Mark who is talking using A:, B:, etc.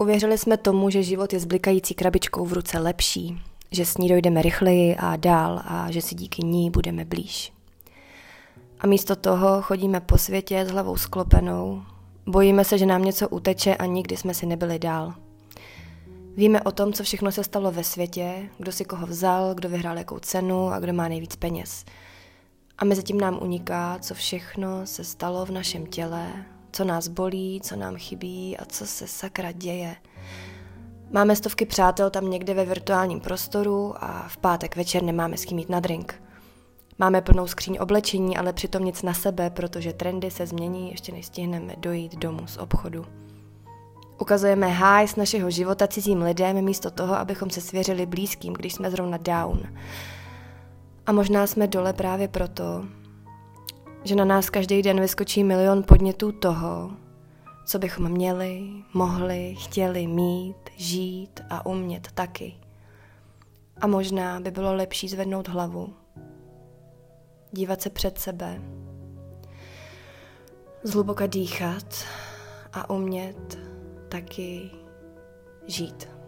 A: Uvěřili jsme tomu, že život je s blikající krabičkou v ruce lepší, že s ní dojdeme rychleji a dál a že si díky ní budeme blíž. A místo toho chodíme po světě s hlavou sklopenou, bojíme se, že nám něco uteče a nikdy jsme si nebyli dál. Víme o tom, co všechno se stalo ve světě, kdo si koho vzal, kdo vyhrál jakou cenu a kdo má nejvíc peněz. A mezi tím nám uniká, co všechno se stalo v našem těle, co nás bolí, co nám chybí a co se sakra děje. Máme stovky přátel tam někde ve virtuálním prostoru a v pátek večer nemáme s kým jít na drink. Máme plnou skříň oblečení, ale přitom nic na sebe, protože trendy se změní, ještě nestihneme dojít domů z obchodu. Ukazujeme háj z našeho života cizím lidem místo toho, abychom se svěřili blízkým, když jsme zrovna down. A možná jsme dole právě proto, že na nás každý den vyskočí milion podnětů toho, co bychom měli, mohli, chtěli mít, žít a umět taky. A možná by bylo lepší zvednout hlavu, dívat se před sebe, zhluboka dýchat a umět taky žít.